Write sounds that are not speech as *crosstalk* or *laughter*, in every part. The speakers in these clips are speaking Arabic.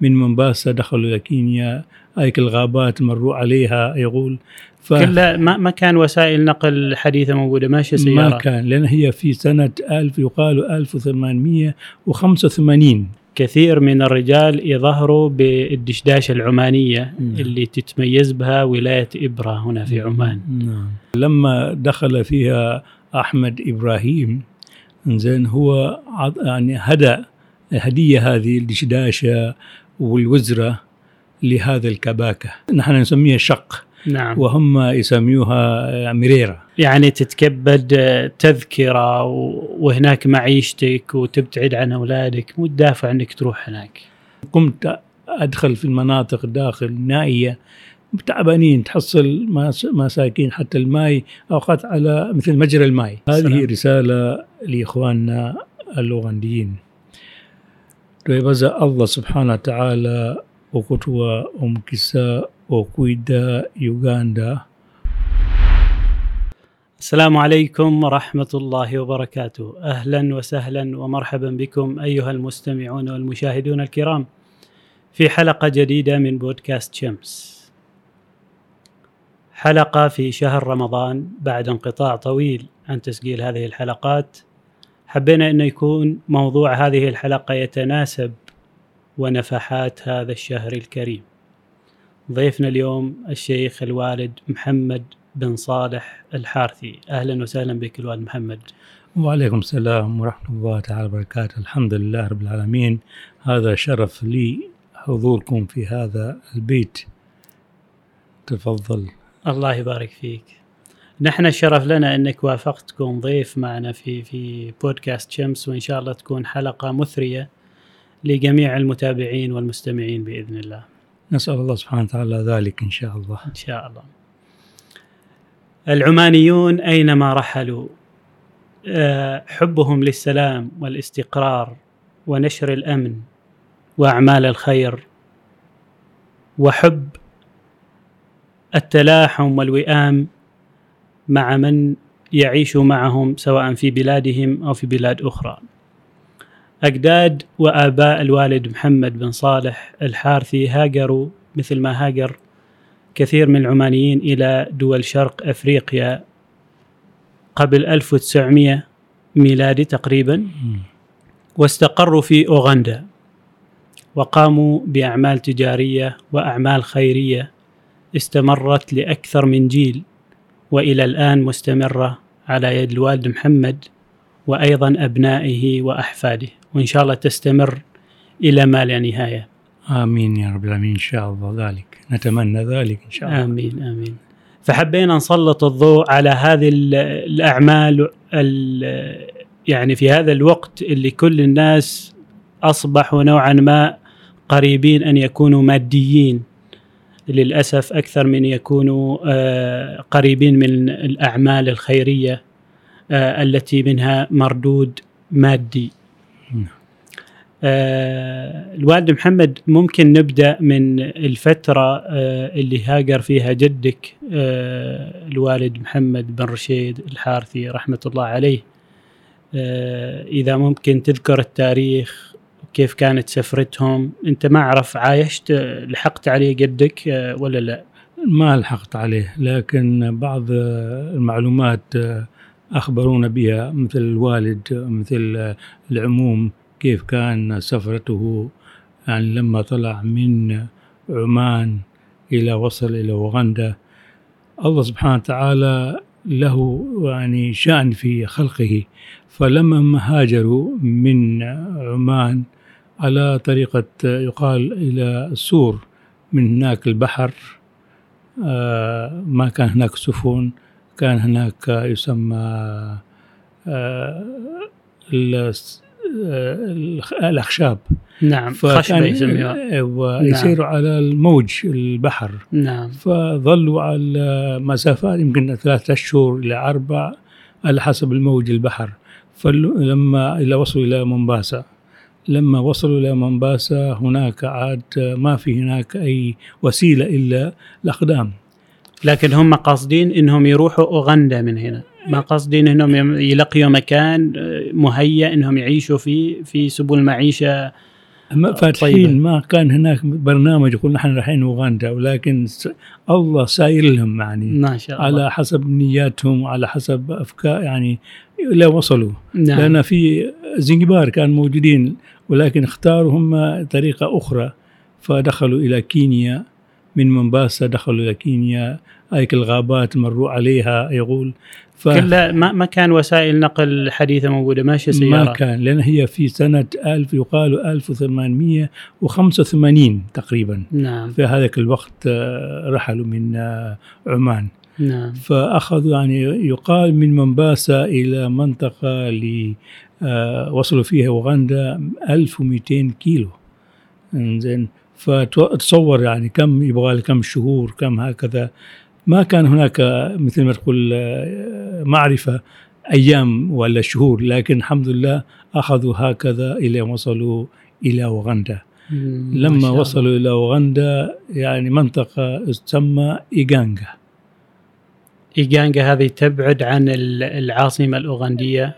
من مومباسا دخلوا إلى كينيا هيك الغابات مروا عليها يقول ف... كلها ما, ما كان وسائل نقل حديثة موجودة ماشية سيارة ما كان لأن هي في سنة 1000 يقال 1885 كثير من الرجال يظهروا بالدشداشة العمانية م. اللي تتميز بها ولاية إبرة هنا في عمان نعم. لما دخل فيها أحمد إبراهيم زين هو يعني هدى هدية هذه الدشداشة والوزرة لهذا الكباكة. نحن نسميها شق. نعم. وهم يسميوها مريرة يعني تتكبد تذكرة وهناك معيشتك وتبتعد عن أولادك. مو تدافع أنك تروح هناك. قمت أدخل في المناطق داخل نائية. تعبانين تحصل مساكين حتى الماء أوقات على مثل مجرى الماء هذه سلام. رسالة لإخواننا الأوغنديين. الله سبحانه وتعالى وكتوى أم كساء وكويدا يوغندا السلام عليكم ورحمة الله وبركاته. أهلا وسهلا ومرحبا بكم أيها المستمعون والمشاهدون الكرام في حلقة جديدة من بودكاست شمس. حلقة في شهر رمضان بعد انقطاع طويل عن تسجيل هذه الحلقات. حبينا أنه يكون موضوع هذه الحلقة يتناسب ونفحات هذا الشهر الكريم. ضيفنا اليوم الشيخ الوالد محمد بن صالح الحارثي. أهلا وسهلا بك الوالد محمد. وعليكم السلام ورحمة الله تعالى وبركاته. الحمد لله رب العالمين. هذا شرف لي حضوركم في هذا البيت. تفضل. الله يبارك فيك. نحن الشرف لنا إنك وافقت تكون ضيف معنا في في بودكاست شمس وإن شاء الله تكون حلقة مثرية لجميع المتابعين والمستمعين بإذن الله. نسأل الله سبحانه وتعالى ذلك إن شاء الله. إن شاء الله. العمانيون أينما رحلوا آه، حبهم للسلام والاستقرار ونشر الأمن وأعمال الخير وحب التلاحم والوئام مع من يعيش معهم سواء في بلادهم أو في بلاد أخرى. أجداد وآباء الوالد محمد بن صالح الحارثي هاجروا مثل ما هاجر كثير من العمانيين إلى دول شرق أفريقيا قبل 1900 ميلادي تقريبا واستقروا في أوغندا وقاموا بأعمال تجارية وأعمال خيرية استمرت لأكثر من جيل وإلى الآن مستمرة على يد الوالد محمد وأيضا أبنائه وأحفاده وإن شاء الله تستمر إلى ما لا نهاية. آمين يا رب العالمين إن شاء الله ذلك نتمنى ذلك إن شاء الله. آمين آمين. فحبينا نسلط الضوء على هذه الأعمال يعني في هذا الوقت اللي كل الناس أصبحوا نوعا ما قريبين أن يكونوا ماديين للأسف أكثر من يكونوا آه، قريبين من الأعمال الخيرية آه، التي منها مردود مادي. نعم. آه، الوالد محمد ممكن نبدأ من الفترة اللي هاجر فيها جدك الوالد محمد بن رشيد الحارثي رحمة الله عليه إذا ممكن تذكر التاريخ كيف كانت سفرتهم؟ أنت ما اعرف عايشت لحقت عليه جدك آه، ولا لا؟ ما لحقت عليه لكن بعض المعلومات أخبرونا بها مثل الوالد مثل العموم كيف كان سفرته. يعني لما طلع من عمان إلى وصل إلى أوغندا الله سبحانه وتعالى له يعني شأن في خلقه. فلما هاجروا من عمان على طريقة يقال إلى السور من هناك البحر آه، ما كان هناك سفن كان هناك يسمى آه، آه، الأخشاب. نعم خشبة يسميها. ويسيروا نعم. على الموج البحر. نعم. فظلوا على مسافات يمكن ثلاثة أشهر إلى أربع على حسب الموج البحر. فلما إلى وصلوا إلى مومباسا. لما وصلوا إلى مومباسا هناك عاد ما في هناك أي وسيلة إلا الأقدام. لكن هم قاصدين إنهم يروحوا أوغندا من هنا. ما قاصدين إنهم يلقيوا مكان مهيأ إنهم يعيشوا فيه في سبل معيشة ما فاتحين طيبة. ما كان هناك برنامج يقول نحن رايحين أوغندا ولكن الله ساير لهم يعني. ما شاء الله. على حسب نياتهم وعلى حسب افكار يعني لا وصلوا. نعم. لأن في زنجبار كان موجودين ولكن اختاروا هم طريقة أخرى فدخلوا إلى كينيا. من مومباسا دخلوا إلى كينيا. هيك الغابات مروا عليها يقول. ف كلها ما, ما كان وسائل نقل حديثة موجودة ماشية ما سيارات كان لأن هي في سنة 1000 يقال 1885 تقريبا. نعم. في هذاك الوقت آه، رحلوا من آه، عمان. نعم. فأخذوا يعني يقال من منطقة ل آه، وصلوا فيها أوغندا 1200 كيلو. زين فتصور يعني كم يبغى له كم شهور كم هكذا. ما كان هناك آه، مثل ما تقول آه، معرفة أيام ولا شهور لكن الحمد لله أخذوا هكذا إلى وصلوا إلى أوغندا. لما. وصلوا إلى أوغندا يعني منطقة تسمى إيغانغا. إيجانجا هذه تبعد عن ال- العاصمة الأوغندية.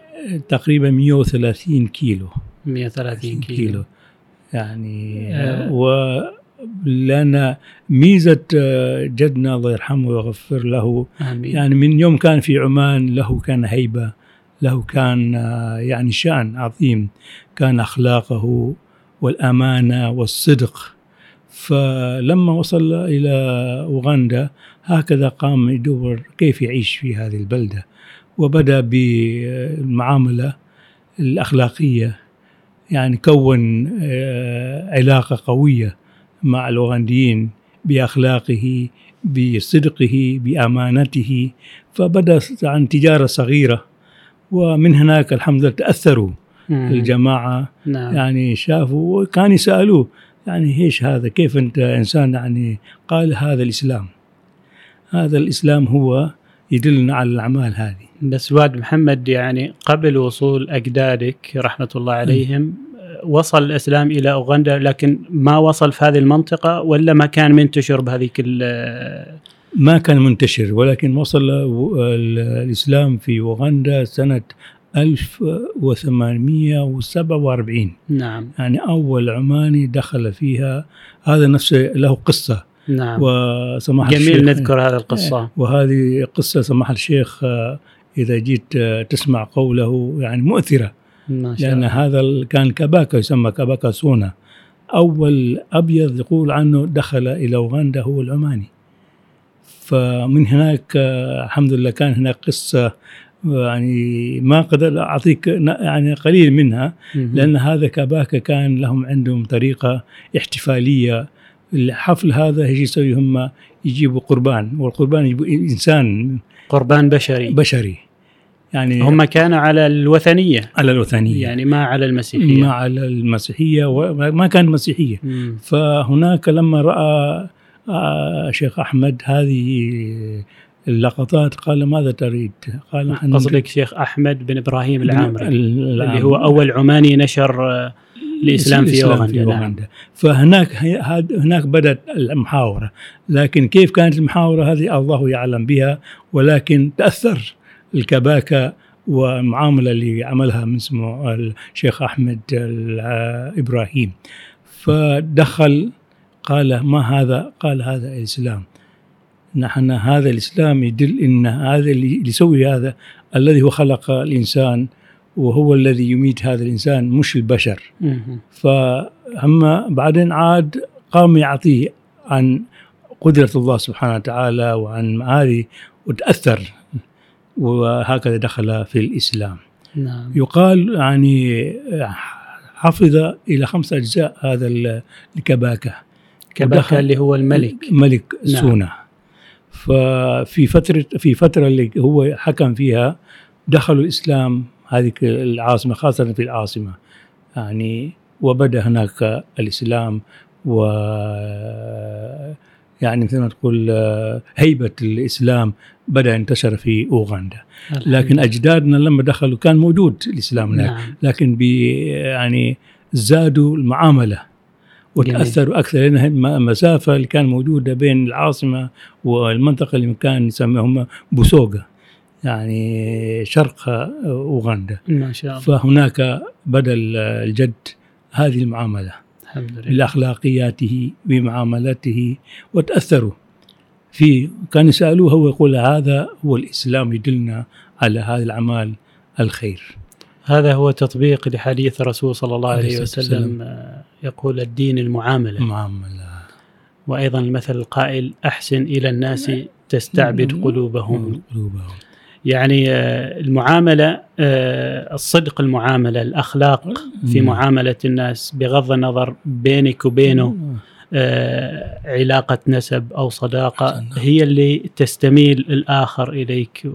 تقريبا 130 كيلو. 130 كيلو, كيلو. يعني آه. و لأن ميزة آه، جدنا الله يرحمه ويغفر له. آمين. يعني من يوم كان في عمان له كان هيبة له كان آه، يعني شأن عظيم. كان أخلاقه والأمانة والصدق. فلما وصل إلى أوغندا هكذا قام يدور كيف يعيش في هذه البلدة. وبدأ بالمعاملة الأخلاقية يعني كون آه، علاقة قوية مع الأوغنديين بأخلاقه بصدقه بأمانته. فبدأ عن تجارة صغيرة ومن هناك الحمد لله تأثروا. الجماعة. نعم. يعني شافوا وكان يسألوه يعني إيش هذا؟ كيف أنت إنسان؟ يعني قال هذا الإسلام. هذا الإسلام هو يدلنا على الأعمال هذه. بس واد محمد يعني قبل وصول أجدادك رحمة الله عليهم وصل الإسلام إلى أوغندا لكن ما وصل في هذه المنطقة ولا ما كان منتشر بهذيك ما كان منتشر ولكن وصل ال- الإسلام في أوغندا سنة 1847 نعم. يعني أول عماني دخل فيها. هذا نفسه له قصة. نعم. وسماح جميل الشيخ. نذكر هذه القصة. وهذه قصة سماح الشيخ إذا جيت آه، تسمع قوله يعني مؤثرة. ما شاء لأن الله. هذا كان كباكا يسمى كباكا سونا. أول أبيض يقول عنه دخل إلى أوغندا هو العماني. فمن هناك آه، الحمد لله كان هناك قصة آه، يعني ما أقدر أعطيك ن- يعني قليل منها. لأن هذا كباكا كان لهم عندهم طريقة احتفالية. الحفل هذا يجي يسوي هم يجيبوا قربان. والقربان يجيبوا إنسان قربان بشري بشري يعني هم كانوا على الوثنية على الوثنية يعني ما على المسيحية ما على المسيحية وما كانت مسيحية مم. فهناك لما رأى آه، شيخ أحمد هذه اللقطات قال ماذا تريد؟ قال قصدك شيخ أحمد بن إبراهيم العامري العامري. اللي هو أول عماني نشر الإسلام في أوغندا نعم. أوغندا فهناك هناك بدأت المحاورة. لكن كيف كانت المحاورة هذه؟ الله يعلم بها ولكن تأثر الكباكة والمعامله اللي عملها من اسمه الشيخ أحمد إبراهيم فدخل قال ما هذا؟ قال هذا الإسلام. نحن هذا الإسلام يدل إن هذا اللي اللي يسوي هذا الذي هو خلق الإنسان وهو الذي يميت هذا الإنسان مش البشر. فهم بعدين عاد قام يعطيه عن قدرة الله سبحانه وتعالى وعن هذه وتأثر وهكذا دخل في الإسلام. نعم. يقال يعني حفظ إلى خمس أجزاء هذا ال- الكباكة. ودخل- اللي هو الملك. ملك نعم. سونا. ففي فترة في فترة اللي هو حكم فيها دخلوا الإسلام هذه العاصمة خاصة في العاصمة. يعني وبدأ هناك الإسلام و يعني مثل ما تقول هيبة الإسلام بدأ انتشر في أوغندا. لكن أجدادنا لما دخلوا كان موجود الإسلام هناك. نعم. لكن بي يعني زادوا المعاملة وتأثروا أكثر. لأن المسافه اللي كان موجودة بين العاصمة والمنطقة اللي كان يسميهم بوسوغا. يعني شرق أوغندا. ما شاء الله. فهناك بدا الجد هذه المعاملة. الحمد لله. بأخلاقياته بمعاملته وتأثروا. في كان يسالوه هو يقول هذا هو الإسلام يدلنا على هذا العمل الخير. هذا هو تطبيق لحديث الرسول صلى الله عليه وسلم آه، يقول الدين المعاملة. معامله وأيضا المثل القائل أحسن إلى الناس تستعبد قلوبهم. قلوبهم. يعني آه، المعاملة آه، الصدق المعاملة الأخلاق في. معاملة الناس بغض النظر بينك وبينه آه، علاقة نسب أو صداقة. هي اللي تستميل الآخر إليك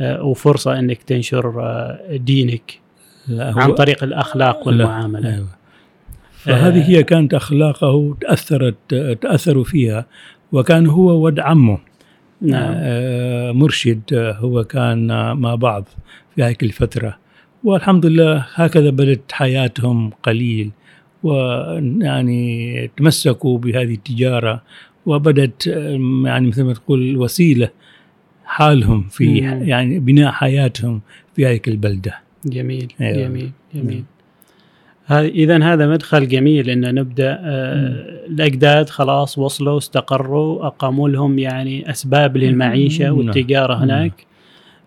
وفرصة إنك تنشر دينك عن طريق الأخلاق والمعاملة أيوة. فهذه هي كانت أخلاقه تأثرت تاثروا فيها وكان هو ود عمه نعم آه، مرشد آه، هو كان آه، مع بعض في هذه الفترة والحمد لله هكذا بدت حياتهم قليل ويعني تمسكوا بهذه التجارة وبدت يعني مثل ما تقول وسيلة حالهم في مم. يعني بناء حياتهم في هذه البلدة جميل أيوة. جميل جميل. هذا اذا هذا مدخل جميل إن نبدأ آه الأجداد خلاص وصلوا استقروا أقاموا لهم يعني أسباب للمعيشة نعم. والتجارة نعم. هناك.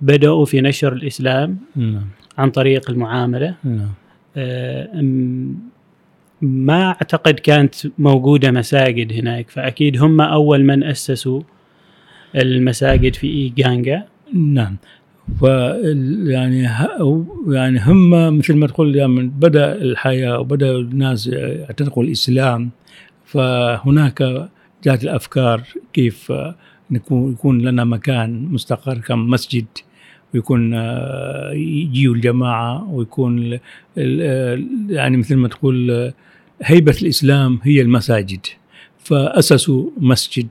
بدأوا في نشر الإسلام نعم. عن طريق المعاملة. نعم. آه ما أعتقد كانت موجودة مساجد هناك فأكيد هم أول من أسسوا المساجد في إيجانجا. نعم. ف يعني يعني هم مثل ما تقول يعني بدأ الحياة وبدأ الناس يعتنقوا الاسلام فهناك جاءت الأفكار كيف نكون يكون لنا مكان مستقر كمسجد ويكون آه، يجيوا الجماعة ويكون يعني مثل ما تقول آه، هيبة الإسلام هي المساجد. فأسسوا مسجد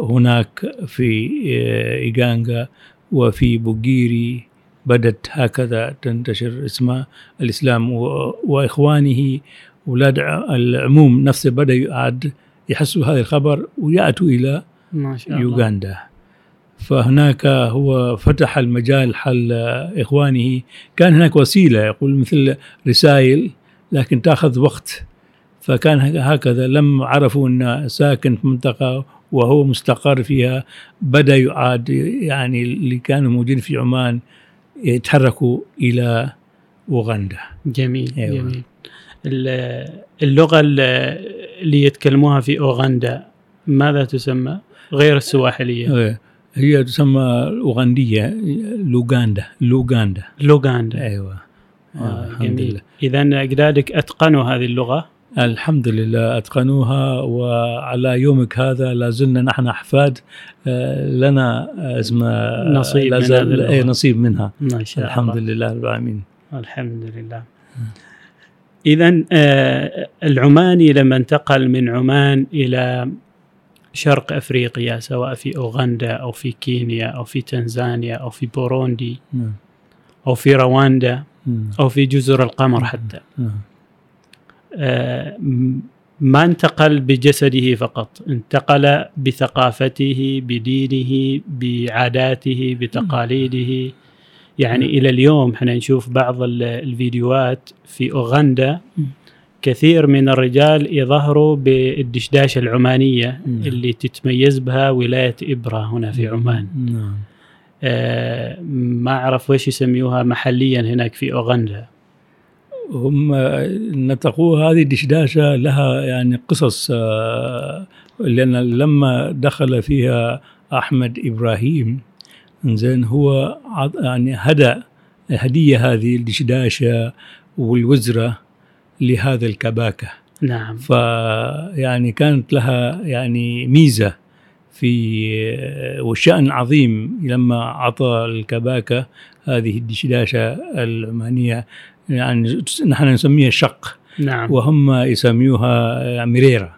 هناك في آه، إيغانغا. وفي بوغيري بدت هكذا تنتشر اسمها الإسلام وإخوانه. أولاد العموم نفسه بدأ يعد يحسوا هذا الخبر ويأتوا إلى ما شاء الله. يوغندا. فهناك هو فتح المجال حل إخوانه. كان هناك وسيلة يقول مثل رسائل لكن تأخذ وقت. فكان هكذا لما عرفوا أن ساكن في منطقة وهو مستقر فيها بدأ يعاد يعني اللي كانوا موجودين في عمان يتحركوا إلى أوغندا. جميل أيوة. جميل. ال- اللغة ال- اللي يتكلموها في أوغندا ماذا تسمى؟ غير السواحلية. هي تسمى الأوغندية لوغاندا لوغاندا. لوغاندا. أيوة. آه جميل. لله. إذا أجدادك أتقنوا هذه اللغة؟ الحمد لله أتقنوها وعلى يومك هذا لا زلنا نحن أحفاد آه، لنا آه، اسمها نصيب لا من زال- هذه اللغة. أي نصيب منها. ما شاء الحمد الله. لله رب العالمين. الحمد لله إذا آه العماني لما انتقل من عمان إلى شرق أفريقيا سواء في أوغندا أو في كينيا أو في تنزانيا أو في بوروندي نعم. أو في رواندا نعم. أو في جزر القمر حتى. نعم. آه، م- ما انتقل بجسده فقط انتقل بثقافته بدينه بعاداته بتقاليده. يعني إلى اليوم إحنا نشوف بعض ال- الفيديوهات في أوغندا. مم. كثير من الرجال يظهروا بالدشداشة العمانية مم. اللي تتميز بها ولاية إبرة هنا في عمان. نعم. آه، ما أعرف وش يسميوها محليا هناك في أوغندا. هم نطقوها هذه الدشداشة لها يعني قصص آه، لأن لما دخل فيها أحمد إبراهيم زين هو يعني هدى هدية هذه الدشداشة والوزرة لهذا الكباكة. نعم. فيعني كانت لها يعني ميزة في وشأن عظيم لما أعطى الكباكة هذه الدشداشة العمانية يعني نحن نسميها شق. نعم. وهم يسميوها مريرة.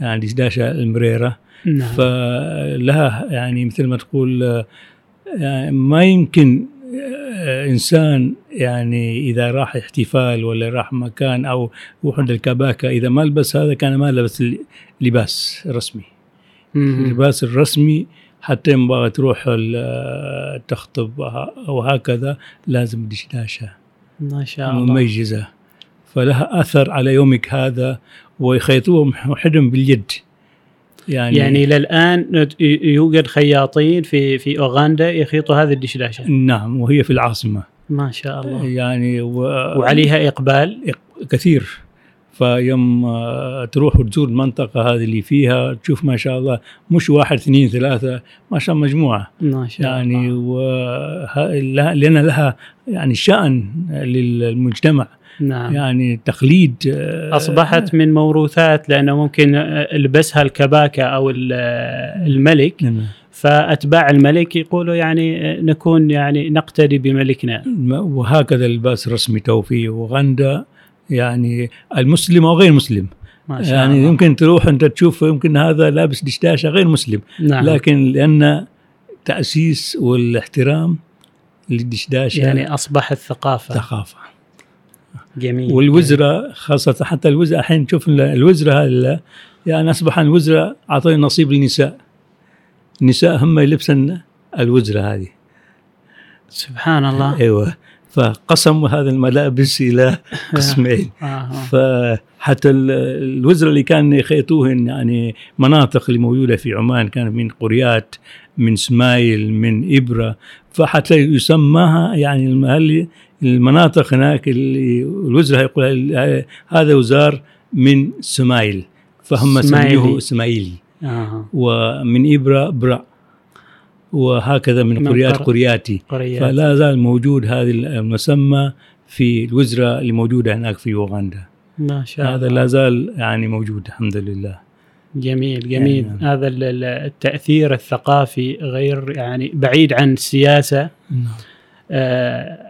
يعني دشداشة المريرة. نعم. فلها يعني مثل ما تقول يعني ما يمكن إنسان يعني إذا راح احتفال ولا راح مكان أو عند الكباكة إذا ما لبس هذا كان ما لبس لباس رسمي. اللباس الرسمي حتى يبغى تروح ال- تخطب أو هكذا لازم دشداشه ما شاء الله. مميزة. فلها أثر على يومك هذا ويخيطوه حدم باليد. يعني يعني إلى الان يوجد خياطين في في أوغندا يخيطوا هذه الدشداشه نعم وهي في العاصمة. ما شاء الله. يعني و... وعليها إقبال؟ كثير. فيوم آه، تروح وتزور المنطقة هذه اللي فيها تشوف ما شاء الله مش واحد اثنين ثلاثة ما شاء الله مجموعة. ما شاء يعني و... لأن لها يعني شأن للمجتمع. نعم. يعني تقليد آه، أصبحت من موروثات لأنه ممكن لبسها الكباكة أو الملك. نعم. فأتباع الملك يقولوا يعني نكون يعني نقتدي بملكنا. وهكذا اللباس رسمي توفي وغندا. يعني المسلم وغير مسلم. ما شاء يعني الله. يمكن تروح أنت تشوف يمكن هذا لابس دشداشه غير مسلم. نعم. لكن لأن تأسيس والاحترام للدشداشه يعني اصبحت ثقافه ثقافة. جميل. والوزراء خاصة حتى الوزراء الحين نشوف الوزراء هذا يعني أصبح الوزراء اعطينا نصيب للنساء. النساء هم يلبسن الوزراء هذه. سبحان الله. أيوه. فقسموا هذا الملابس إلى *laughs* قسمين. آه. فحتى الوزراء اللي كان يخيطوهن يعني مناطق اللي موجوده في عمان كانت من قريات من سمايل من إبرة. فحتى يسماها يعني المناطق هناك اللي الوزراء يقول هذا وزار من سمايل فهم سموه إسماعيل. آه. ومن إبرة برا وهكذا من قريات قرياتي قريات. فلا زال موجود هذه المسمى في الوزراء اللي موجودة هناك في أوغندا. ما شاء الله. هذا لا زال يعني موجود الحمد لله. جميل جميل. يعني هذا التأثير الثقافي غير يعني بعيد عن السياسة. نعم. آه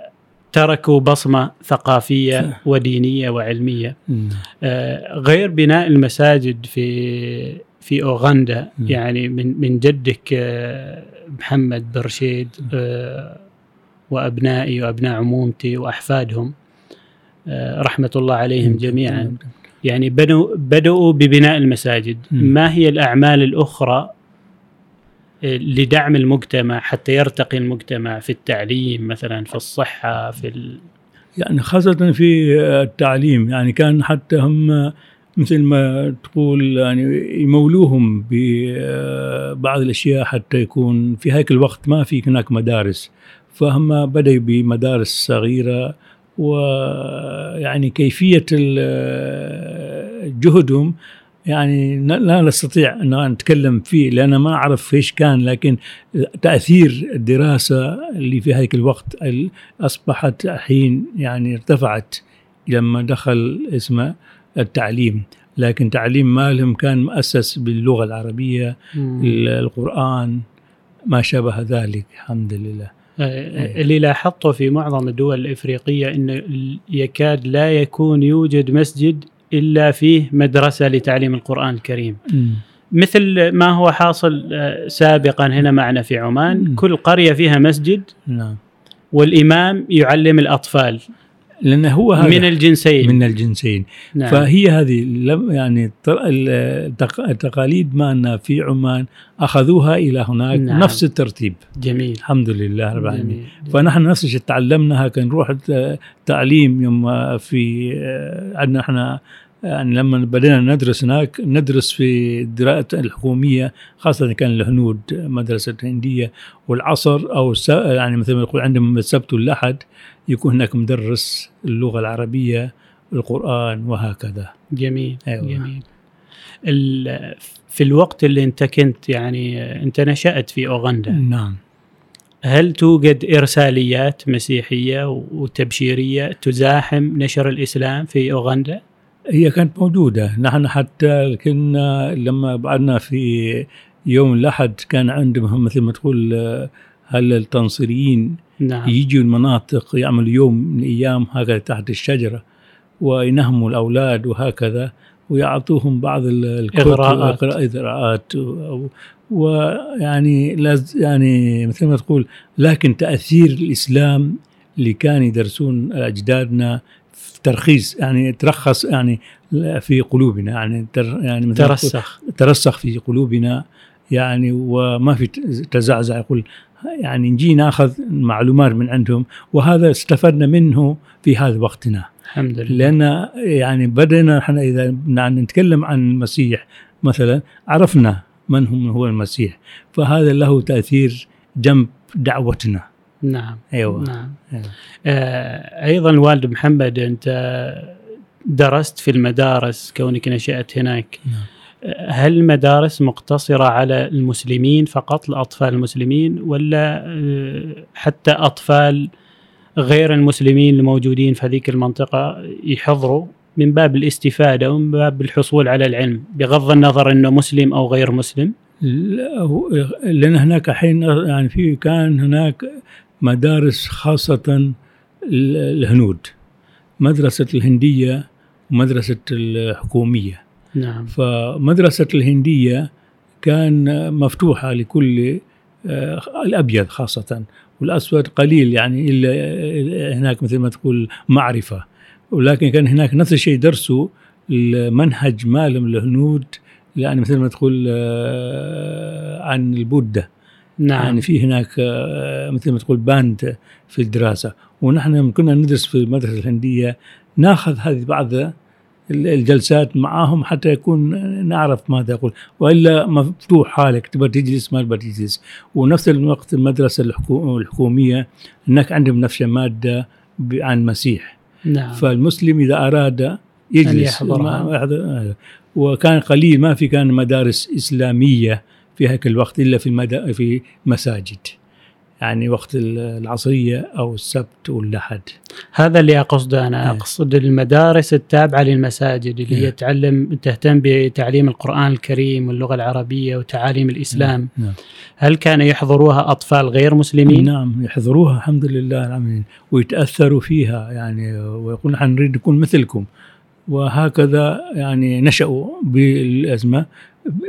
تركوا بصمة ثقافية ودينية وعلمية. نعم. آه غير بناء المساجد في في أوغندا نعم. يعني من من جدك آه محمد بن رشيد آه، وأبنائي وأبناء عمومتي وأحفادهم آه، رحمة الله عليهم جميعا. يعني بدأوا بدأوا ببناء المساجد. ما هي الأعمال الأخرى آه، لدعم المجتمع حتى يرتقي المجتمع في التعليم مثلا في الصحة في ال... يعني خاصة في التعليم يعني كان حتى هم مثل ما تقول يعني يمولوهم ببعض الأشياء حتى يكون في هيك الوقت ما في هناك مدارس. فهم بدأوا بمدارس صغيرة ويعني كيفية جهدهم يعني لا نستطيع أن نتكلم فيه لأن ما أعرف إيش كان لكن تأثير الدراسة اللي في هيك الوقت أصبحت الحين يعني ارتفعت لما دخل اسمه. التعليم لكن تعليم مالهم كان مؤسس باللغة العربية مم. القرآن ما شابه ذلك الحمد لله آه، آه، اللي لاحظته في معظم الدول الإفريقية أنه يكاد لا يكون يوجد مسجد إلا فيه مدرسة لتعليم القرآن الكريم مم. مثل ما هو حاصل آه، سابقا هنا معنا في عمان مم. كل قرية فيها مسجد نعم والإمام يعلم الأطفال لأن هو هذا. من الجنسين. من الجنسين. نعم. فهي هذه لم يعني التقاليد مالنا في عمان أخذوها إلى هناك نعم. نفس الترتيب. جميل. الحمد لله رب العالمين. فنحن نفس الشيء تعلمناها كان نروح تعليم يوم في عندنا إحنا يعني لما بدينا ندرس هناك ندرس في الدراسة الحكومية خاصة كان الهنود مدرسة هندية والعصر أو يعني مثل ما يقول عندهم السبت والأحد يكون هناك مدرس اللغة العربية القرآن وهكذا. جميل أيوة. جميل. في الوقت اللي انت كنت يعني انت نشأت في أوغندا. نعم. هل توجد إرساليات مسيحية وتبشيرية تزاحم نشر الإسلام في أوغندا؟ هي كانت موجودة. نحن حتى كنا لما بعدنا في يوم الأحد كان عندهم مثل ما تقول هل التنصيريين نعم. يجوا المناطق يعملوا يوم من الأيام هكذا تحت الشجرة وينهموا الأولاد وهكذا ويعطوهم بعض الكتب إغراءات. إغراءات. ويعني لاز يعني مثل ما تقول لكن تأثير الإسلام اللي كان يدرسون أجدادنا ترخيص يعني ترخص يعني في قلوبنا يعني تر يعني ترسخ. ترسخ في قلوبنا. يعني وما في تزعزع يقول يعني نجي ناخذ معلومات من عندهم وهذا استفدنا منه في هذا وقتنا. الحمد لله. لأن يعني بدينا إحنا إذا نتكلم عن المسيح مثلا عرفنا من هم هو المسيح. فهذا له تأثير جنب دعوتنا. نعم. أيوه. نعم. أيوة. آه أيضا والد محمد أنت درست في المدارس كونك نشأت هناك. نعم. هل المدارس مقتصرة على المسلمين فقط الأطفال المسلمين ولا آه، حتى أطفال غير المسلمين الموجودين في هذيك المنطقة يحضروا؟ من باب الاستفادة ومن باب الحصول على العلم بغض النظر أنه مسلم أو غير مسلم؟ لأن هناك الحين يعني في كان هناك مدارس خاصة ال- الهنود مدرسة الهندية ومدرسة الحكومية. نعم. فمدرسة الهندية كان مفتوحة لكل آه، الأبيض خاصة والأسود قليل يعني إلا هناك مثل ما تقول معرفة. ولكن كان هناك نفس الشيء درسوا المنهج مالهم الهنود يعني مثل ما تقول آه، عن البوذا نعم. يعني في هناك آه، مثل ما تقول باند في الدراسة. ونحن كنا ندرس في المدرسة الهندية ناخذ هذه بعض الجلسات معاهم حتى يكون نعرف ماذا يقول. وإلا مفتوح حالك تبغى تجلس ما تبغى تجلس. ونفس الوقت المدرسة الحكو- الحكومية هناك عندهم نفس ماده عن المسيح نعم. فالمسلم إذا أراد يجلس يحضر- وكان قليل ما في كان مدارس إسلامية في هيك الوقت إلا في المدا في مساجد. يعني وقت العصريه أو السبت والأحد. هذا اللي أقصده أنا. إيه. أقصد المدارس التابعة للمساجد اللي هي إيه. تعلم تهتم بتعليم القرآن الكريم واللغة العربية وتعاليم الإسلام. نعم. هل كان يحضروها أطفال غير مسلمين؟ نعم يحضروها الحمد لله العالمين ويتأثروا فيها يعني ويقول نحن نريد نكون مثلكم. وهكذا يعني نشأوا بالأزمة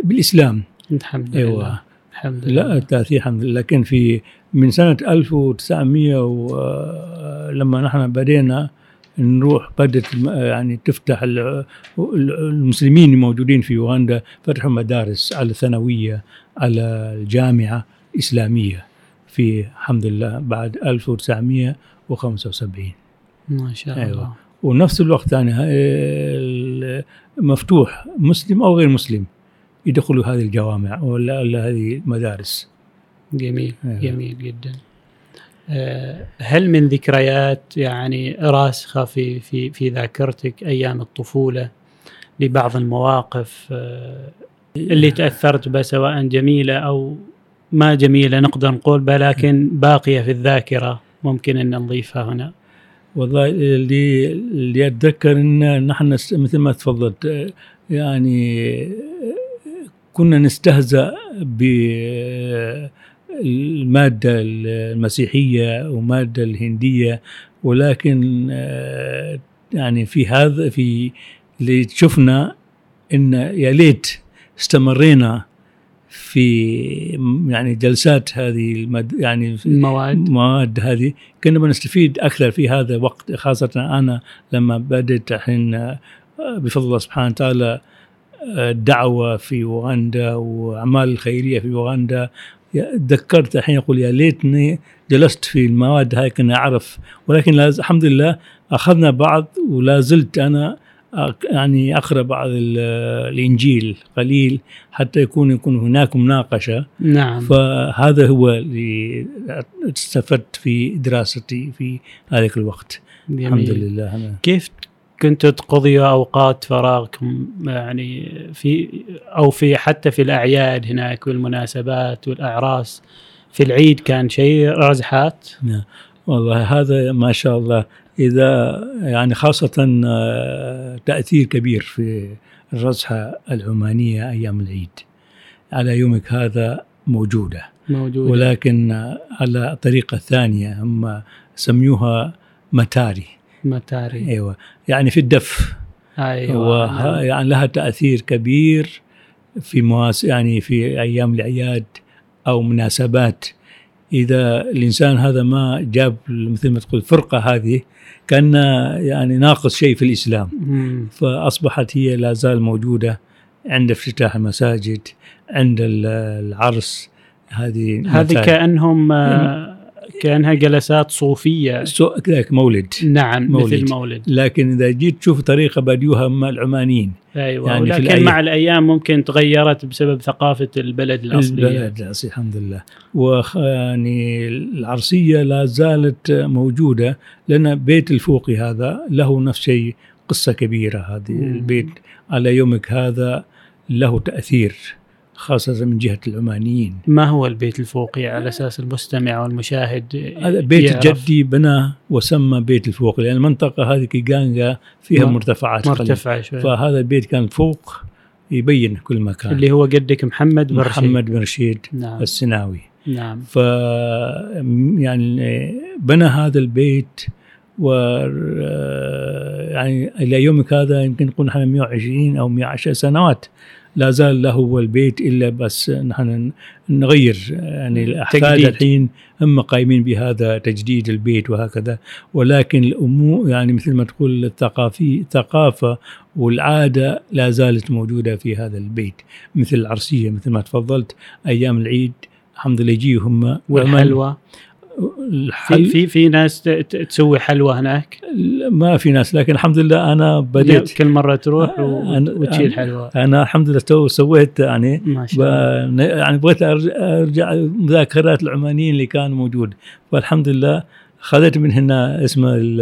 بالإسلام. الحمد لله. أيوة الحمد لله. لا التأثير الحمد لله. لكن في من سنة 1900 و- لما نحن بدينا نروح بدت الم- يعني تفتح ال- المسلمين الموجودين في أوغندا فتحوا مدارس على الثانوية على الجامعة اسلاميه في الحمد لله بعد 1975 ما شاء أيوة. الله. ونفس الوقت يعني ال- مفتوح مسلم أو غير مسلم. يدخلوا هذه الجوامع ولا ولا هذه المدارس جميل أيوة. جميل جدا. آه، هل من ذكريات يعني راسخة في في في ذاكرتك أيام الطفولة لبعض المواقف آه، اللي تأثرت بها سواء جميلة أو ما جميلة نقدر نقول بها لكن باقية في الذاكرة ممكن أن نضيفها هنا؟ والله اللي اللي أتذكر إن نحن مثل ما تفضلت آه، يعني كنا نستهزأ بالمادة المسيحية ومادة الهندية ولكن آه، يعني في هذا في اللي شفنا إن يا ليت استمرينا في يعني جلسات هذه المد يعني المواد المواد هذه. كنا بنستفيد أكثر في هذا الوقت خاصة أنا لما بدأت الحين آه، بفضل الله سبحانه وتعالى آه، الدعوه في اوغندا وأعمال الخيريه في اوغندا تذكرت الحين أقول يا ليتني جلست في المواد هاي كنا أعرف ولكن الحمد لله أخذنا بعض ولا زلت أنا يعني أقرأ بعض ال- الإنجيل قليل حتى يكون يكون هناك مناقشة. نعم. فهذا هو اللي استفدت في دراستي في ذلك الوقت. جميل. الحمد لله. أنا كيف كنتوا تقضيوا أوقات فراغكم يعني في أو في حتى في الأعياد هناك والمناسبات والأعراس. في العيد كان شيء رزحات والله هذا ما شاء الله إذا يعني خاصة آه، تأثير كبير في الرزحة العمانية أيام العيد. على يومك هذا موجودة. موجود ولكن على الطريقة الثانية هم سميوها متاري. متاري. أيوة. يعني في الدف أيوه. وه-. يعني لها تأثير كبير في مواس يعني في أيام الأعياد أو مناسبات. إذا الإنسان هذا ما جاب مثل ما تقول الفرقة هذه كان يعني ناقص شيء في الإسلام. مم. فأصبحت هي لا زال موجودة عند افتتاح المساجد عند ال- العرس. هذه هذه كأنهم كأنها جلسات صوفية. سو- كذلك مولد. نعم مولد. مثل مولد. لكن إذا جيت تشوف طريقة بديوها مع العمانيين. أيوه يعني في ولكن الأيام. مع الأيام ممكن تغيرت بسبب ثقافة البلد الأصلية. البلد الأصلي الحمد لله. وخ- يعني العرسية لا زالت موجودة لأن بيت الفوقي هذا له نفس شيء قصة كبيرة هذه. البيت على يومك هذا له تأثير. خاصة من جهة العمانيين. ما هو البيت الفوقي على أساس المستمع والمشاهد؟ هذا بيت يعرف؟ جدي بناه وسمى بيت الفوق لأن المنطقة هذه كيغانغا فيها مر- مرتفعات قليلة. مرتفع شوي فهذا البيت كان فوق يبين كل مكان. اللي هو جدك محمد بن رشيد. محمد بن رشيد نعم. السناوي. نعم. ف يعني بنى هذا البيت و يعني إلى يومك هذا يمكن نقول نحن 120 أو 110 سنوات. لا زال له هو البيت إلا بس نحن نغير يعني الأحفاد. الحين هم قايمين بهذا تجديد البيت وهكذا. ولكن الأمور يعني مثل ما تقول الثقافي الثقافة والعادة لا زالت موجودة في هذا البيت مثل العرسية مثل ما تفضلت أيام العيد الحمد لله يجي هم والحلوى الحل؟ في في ناس تسوي حلوى هناك؟ ما في ناس لكن الحمد لله أنا بديت. كل مرة تروح وتشيل حلوى أنا الحمد لله تو سويت يعني ما. شاء الله. يعني بغيت أرجع مذاكرات العمانيين اللي كانوا موجود. فالحمد لله خذيت من هنا اسمه ال-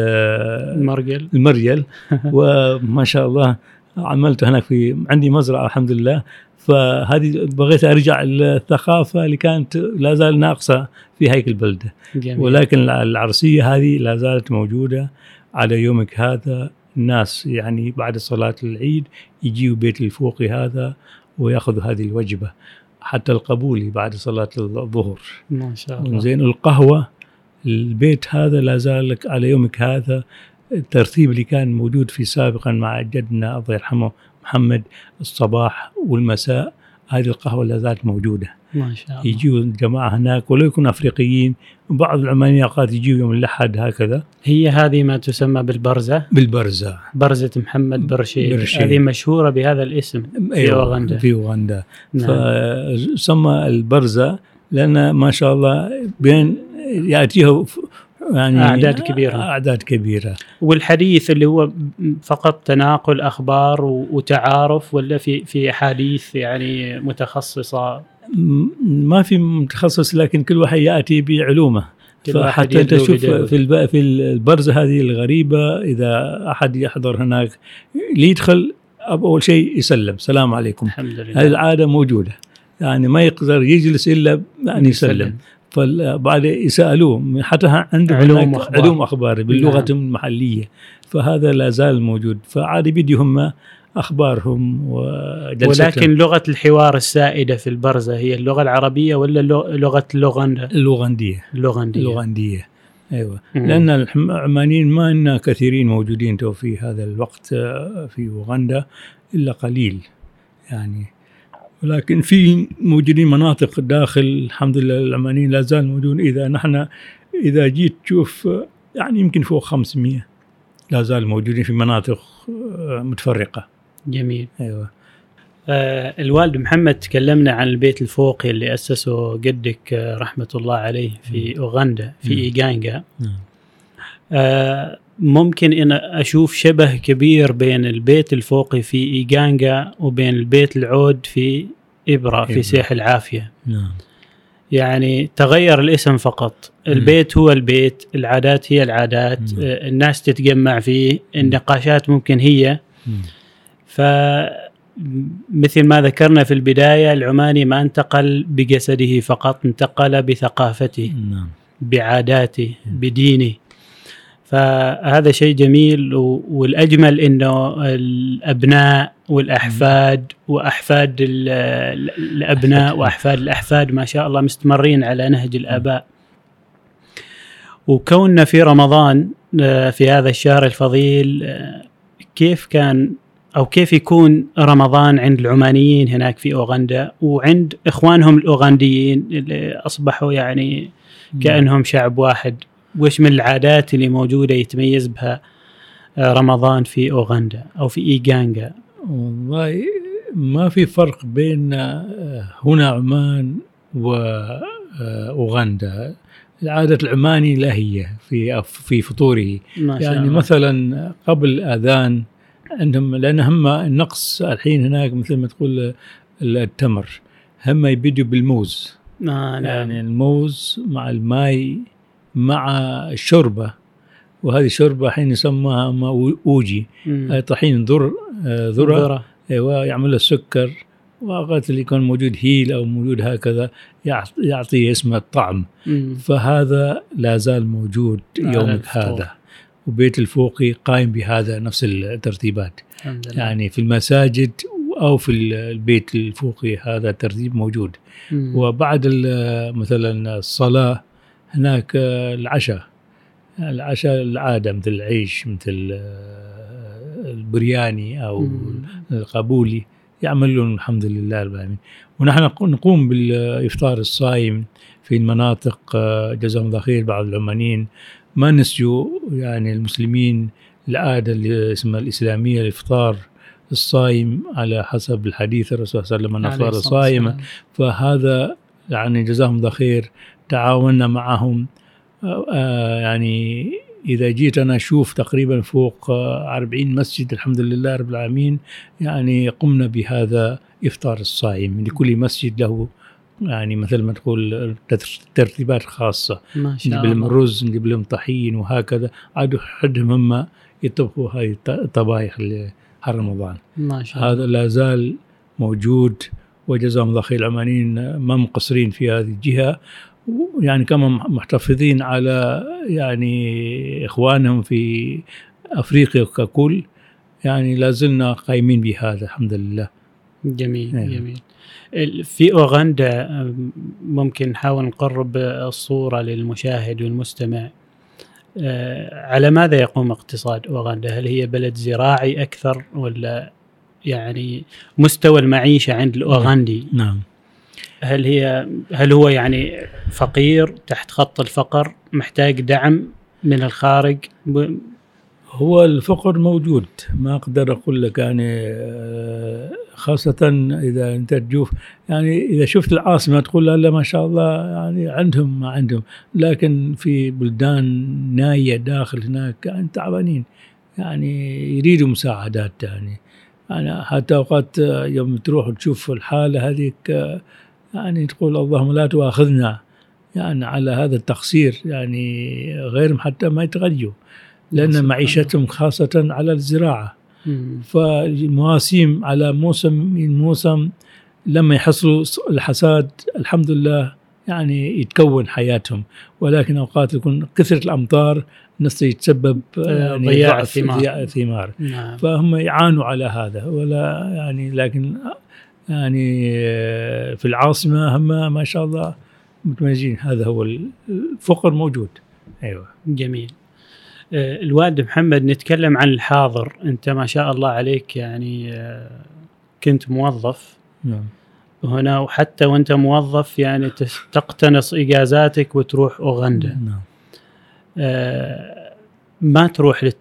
المرقل المريل *laughs* وما شاء الله عملت هناك في عندي مزرعة الحمد لله. فهذه بغيت أرجع الثقافه اللي كانت لا زال ناقصة في هيك البلده جميل. ولكن العرسية هذه لا زالت موجودة على يومك هذا. الناس يعني بعد صلاة العيد يجيوا بيت الفوقي هذا ويأخذوا هذه الوجبة حتى القبولي بعد صلاة الظهر. ما شاء الله. زين القهوة البيت هذا لا زال على يومك هذا الترتيب اللي كان موجود في سابقا مع جدنا الله يرحمه محمد الصباح والمساء هذه القهوة لا زالت موجودة. ما شاء الله. يجوا الجماعة هناك ولو يكونوا أفريقيين بعض العمانيين اوقات يجوا يوم الأحد هكذا. هي هذه ما تسمى بالبرزة؟ بالبرزة. برزة محمد بن رشيد بن رشيد. هذه مشهورة بهذا الاسم في أوغندا. في أوغندا. نعم. فسمى البرزة لأن ما شاء الله بين ياتيها ف- يعني أعداد كبيرة. أعداد كبيرة. والحديث اللي هو فقط تناقل أخبار وتعارف ولا في في أحاديث يعني متخصصة؟ ما في متخصص لكن كل واحد يأتي بعلومه. فحتى أنت تشوف. في في البرزة هذه الغريبة إذا أحد يحضر هناك اللي يدخل أول شيء يسلم. سلام عليكم. الحمد لله. هذه العادة موجودة. يعني ما يقدر يجلس إلا يعني يسلم. فبعد يسالوه حتى عندهم علوم هناك وأخبار. علوم أخبار باللغة نعم. المحلية فهذا لا زال موجود. فعادي بدهم أخبارهم وجلستهم ولكن لغة الحوار السائدة في البرزة هي اللغة العربية ولا لغ- لغة لوغندا اللوغنديه اللوغنديه اللوغنديه أيوه. مم. لأن العمانيين ما لنا كثيرين موجودين تو في هذا الوقت آه، في أوغندا إلا قليل. يعني ولكن في موجودين مناطق داخل الحمد لله العمانيين لا زال موجودون. إذا نحن إذا جيت تشوف يعني يمكن فوق 500 لا زال موجودين في مناطق آه، متفرقة. جميل. أيوه. آه الوالد محمد تكلمنا عن البيت الفوقي اللي أسسه جدك آه رحمة الله عليه في أوغندا في مم. ايغانجا نعم. آه ممكن إن أشوف شبه كبير بين البيت الفوقي في ايغانجا وبين البيت العود في إبرة في. سيح العافية. نعم. يعني تغير الاسم فقط. البيت هو البيت العادات هي العادات. آه الناس تتجمع فيه النقاشات ممكن هي. ف مثل ما ذكرنا في البداية العماني ما انتقل بجسده فقط انتقل بثقافته نعم. بعاداته بدينه. فهذا شيء جميل والأجمل إنه الأبناء والأحفاد وأحفاد ال- ال- الابناء وأحفاد الأحفاد ما شاء الله مستمرين على نهج الآباء. وكوننا في رمضان آه، في هذا الشهر الفضيل آه، كيف كان أو كيف يكون رمضان عند العمانيين هناك في أوغندا وعند إخوانهم الأوغنديين اللي أصبحوا يعني كأنهم شعب واحد؟ وش من العادات اللي موجودة يتميز بها آه، رمضان في أوغندا أو في ايغانجا والله ما في فرق بين آه، هنا عمان واوغندا العادة العماني لا هي في في فطوره. يعني الله. مثلا قبل الأذان عندهم لأن هم النقص الحين هناك مثل ما تقول التمر. هم يبدوا بالموز. آه نعم. يعني الموز مع الماء مع الشوربة وهذه شوربة حين يسموها. هاي طحين ذر آه، ذرة ذرة أيوه يعمل له السكر واوقات اللي يكون موجود هيل أو موجود هكذا يعط- يعطي اسمه الطعم مم. فهذا لا زال موجود يومك. هذا وبيت الفوقي قائم بهذا نفس الترتيبات يعني في المساجد أو في البيت الفوقي هذا ترتيب موجود مم. وبعد مثلا الصلاة هناك العشاء العشاء العادة مثل العيش مثل البرياني أو مم. القبولي يعملون الحمد لله رب العالمين ونحن نق- نقوم بالإفطار الصائم في المناطق آه، جزاهم الله خير بعض العمانيين ما نسجوا يعني المسلمين العادة اللي اسمها الإسلامية الإفطار الصائم على حسب الحديث الرسول صلى الله عليه وسلم صائما والسلام. فهذا يعني جزاهم الله خير تعاوننا معهم. آه، آه، يعني إذا جيت أنا أشوف تقريبا فوق آه، 40 مسجد الحمد لله رب العالمين يعني قمنا بهذا إفطار الصائم. لكل مسجد له يعني مثل ما تقول تر- ترتيبات خاصة. ما شاء نجيب لهم الرز نجيب لهم طحين وهكذا. عاد حدهم هم يطبخوا هاي الط- الطبايخ اللي حر رمضان. ما شاء الله. هذا لا زال موجود وجزاهم الله خير العمانيين ما مقصرين في هذه الجهة. يعني كما محتفظين على يعني إخوانهم في أفريقيا ككل يعني لا زلنا قايمين بهذا الحمد لله. جميل أيوة. جميل. في أوغندا أم، ممكن نحاول نقرب الصورة للمشاهد والمستمع. أه، على ماذا يقوم اقتصاد أوغندا؟ هل هي بلد زراعي أكثر ولا يعني مستوى المعيشة عند الأوغندي؟ نعم. هل هي هل هو يعني فقير تحت خط الفقر محتاج دعم من الخارج؟ هو الفقر موجود. ما أقدر أقول لك يعني آه، خاصة إذا أنت تشوف يعني إذا شفت العاصمة تقول لا ما شاء الله يعني عندهم ما عندهم. لكن في بلدان ناية داخل هناك يعني تعبانين. يعني يريدوا مساعدات يعني. يعني حتى أوقات آه، يوم تروح تشوف الحالة هذيك آه، يعني تقول اللهم لا تؤاخذنا يعني على هذا التقصير يعني غيرهم حتى ما يتغيروا لأن سبحان معيشتهم خاصة على الزراعة. مم. فالمواسيم على موسم من موسم لما يحصلوا الحصاد الحمد لله يعني يتكون حياتهم. ولكن أوقات يكون كثرة الأمطار الناس يتسبب يعني ضياع الثمار. ضياع الثمار. نعم. فهم يعانوا على هذا ولا يعني لكن يعني في العاصمة هم ما شاء الله متميزين. هذا هو الفقر موجود. أيوه. جميل. آه، الوالد محمد نتكلم عن الحاضر. أنت ما شاء الله عليك يعني آه، كنت موظف. نعم. هنا وحتى وأنت موظف يعني تقتنص إجازاتك وتروح أوغندا. نعم. آه، ما تروح لت...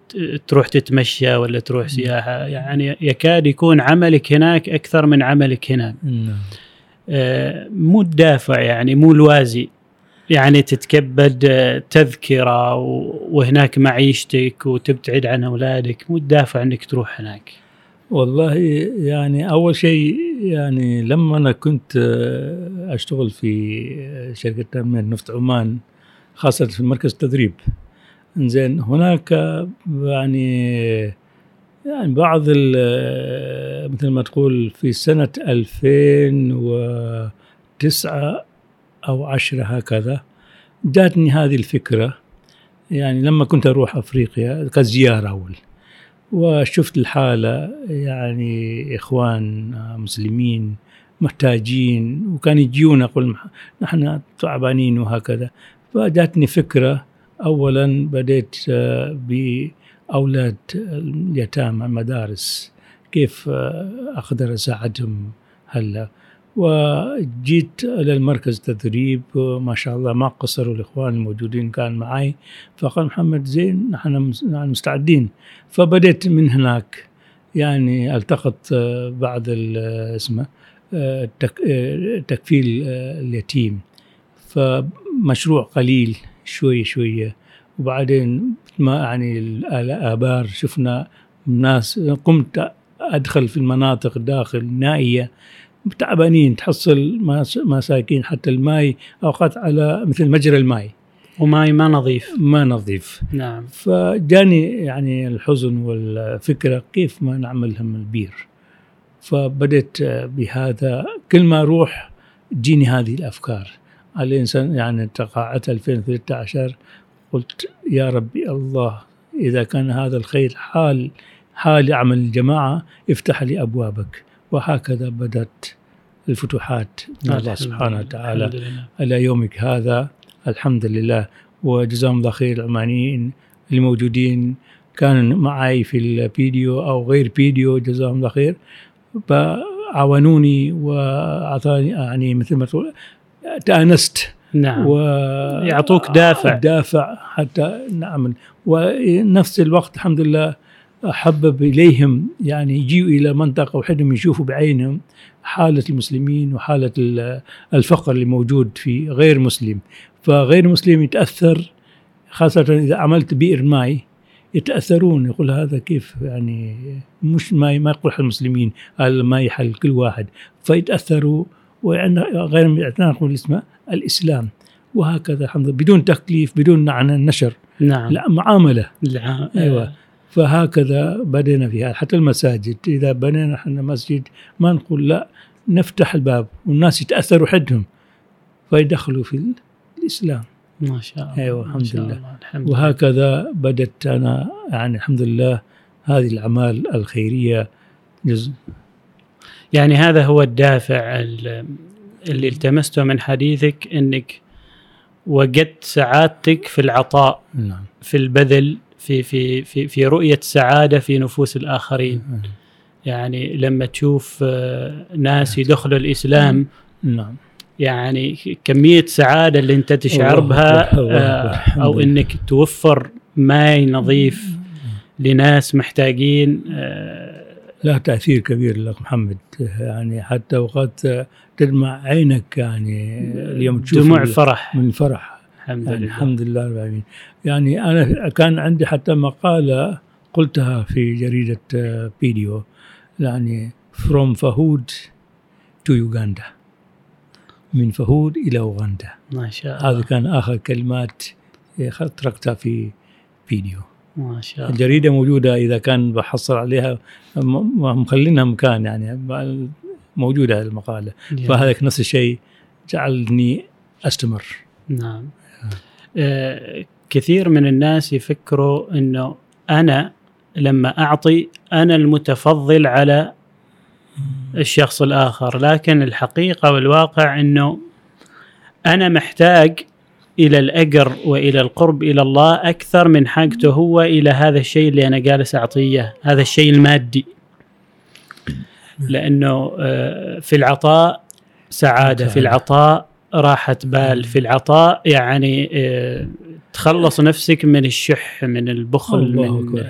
تروح تتمشى ولا تروح سياحة يعني يكاد يكون عملك هناك أكثر من عملك هنا. نعم. آه، مو الدافع يعني مو الوازي. يعني تتكبد آه، تذكرة و- وهناك معيشتك وتبتعد عن أولادك مو الدافع إنك تروح هناك. والله يعني أول شيء يعني لما أنا كنت آه، أشتغل في شركة تامين نفط عمان خاصة في مركز التدريب. زين هناك يعني يعني بعض مثل ما تقول في سنة 2009 أو 10 هكذا جاتني هذه الفكرة. يعني لما كنت أروح أفريقيا كزياره أول. وشفت الحالة يعني إخوان مسلمين محتاجين وكان يجيون أقول نحن تعبانين وهكذا. فجاتني فكرة أولا بديت آه، بأولاد اليتامى المدارس كيف آه، أقدر أساعدهم هلا. وجيت إلى المركز التدريب ما شاء الله ما قصروا الإخوان الموجودين كان معي فقال محمد زين نحن مس- نحن مستعدين. فبدأت من هناك. يعني التقط آه، بعض اسمه تك- تكفيل اليتيم. فمشروع قليل. شوي شوية وبعدين ما يعني الآبار شفنا ناس قمت أدخل في المناطق داخل نائية تعبانين تحصل مساكين حتى الماء أوقات على مثل مجرى الماء وماي ما نظيف. ما نظيف. نعم. فجاني يعني الحزن والفكرة كيف ما نعمل هم البير. فبدأت بهذا كل ما أروح تجيني هذه الأفكار. الإنسان يعني تقاعدت 2013 قلت يا ربي الله إذا كان هذا الخير حال حال عمل الجماعة افتح لي أبوابك. وهكذا بدأت الفتوحات من الله سبحانه وتعالى. على يومك هذا الحمد لله. وجزاهم الله خير العمانيين الموجودين. كان معي في الفيديو أو غير فيديو جزاهم الله خير. فعاونوني واعطاني يعني مثل ما تقول تانست نعم. و يعطوك دافع. دافع حتى نعمل ونفس الوقت الحمد لله حبب إليهم يعني يجيوا إلى منطقة وحدهم يشوفوا بعينهم حالة المسلمين وحالة ال- الفقر اللي موجود في غير مسلم. فغير مسلم يتأثر خاصة إذا عملت بئر ماء يتأثرون. يقول هذا كيف يعني؟ مش ما ما يقول حل المسلمين هذا ما يحل كل واحد. فيتأثروا وعندنا غير نقول اسمه الإسلام. وهكذا الحمد لله بدون تكليف بدون النشر نعم. لا معاملة. الع- أيوة. فهكذا بدينا فيها حتى المساجد. إذا بنينا إحنا مسجد ما نقول لا نفتح الباب والناس يتأثروا حدهم فيدخلوا في الإسلام. ما شاء الله أيوة، الحمد شاء لله. الله، الحمد وهكذا بدت أنا يعني الحمد لله هذه الأعمال الخيرية جزء يعني هذا هو الدافع ال- اللي التمسته من حديثك إنك وجدت سعادتك في العطاء نعم. في البذل في في في في رؤية سعادة في نفوس الآخرين. يعني لما تشوف آه، ناس يدخلوا الإسلام نعم. يعني كمية سعادة اللي انت تشعر بها آه، أو. إنك توفر ماي نظيف لناس محتاجين آه، له تأثير كبير لك محمد يعني حتى اوقات تدمع عينك يعني اليوم تشوف دموع فرح. من الفرح الحمد يعني لله. الحمد لله رب العالمين. يعني أنا كان عندي حتى مقالة قلتها في جريدة فيديو يعني from فهود to يوغندا من فهود إلى اوغندا ما شاء الله. هذه كان آخر كلمات تركتها في فيديو. ما شاء الله. الجريدة موجودة إذا كان بحصل عليها مخلينها مكان يعني موجودة المقالة. جميل. فهذا نفس الشيء جعلني أستمر. نعم. آه كثير من الناس يفكروا إنه أنا لما أعطي أنا المتفضل على الشخص الآخر لكن الحقيقة والواقع إنه أنا محتاج إلى الأجر وإلى القرب إلى الله أكثر من حاجته هو إلى هذا الشيء اللي أنا جالس أعطيه هذا الشيء المادي. لأنه آه، في العطاء سعادة في العطاء راحة بال في العطاء يعني آه، تخلص نفسك من الشح من البخل من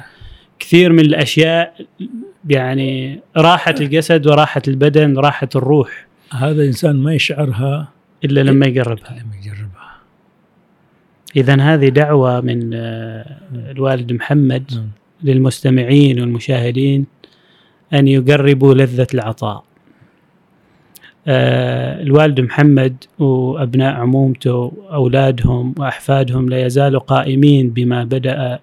كثير من الأشياء يعني راحة الجسد وراحة البدن راحة الروح. هذا إنسان ما يشعرها إلا لما يقربها لما يجربها. اذا هذه دعوة من آه، الوالد محمد نعم. للمستمعين والمشاهدين أن يقربوا لذة العطاء. آه، الوالد محمد وأبناء عمومته اولادهم وأحفادهم لا يزالوا قائمين بما بدأ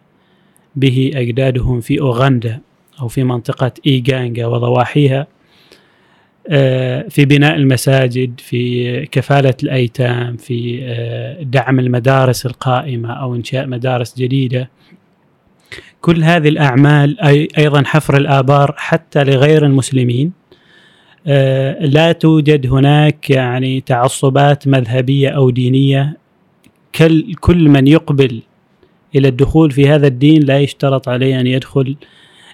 به أجدادهم في أوغندا أو في منطقة إيغانغا وضواحيها في بناء المساجد في كفالة الأيتام في آه، دعم المدارس القائمة أو إنشاء مدارس جديدة. كل هذه الأعمال أي- أيضا حفر الآبار حتى لغير المسلمين. آه، لا توجد هناك يعني تعصبات مذهبية أو دينية. كل من يقبل إلى الدخول في هذا الدين لا يشترط عليه أن يدخل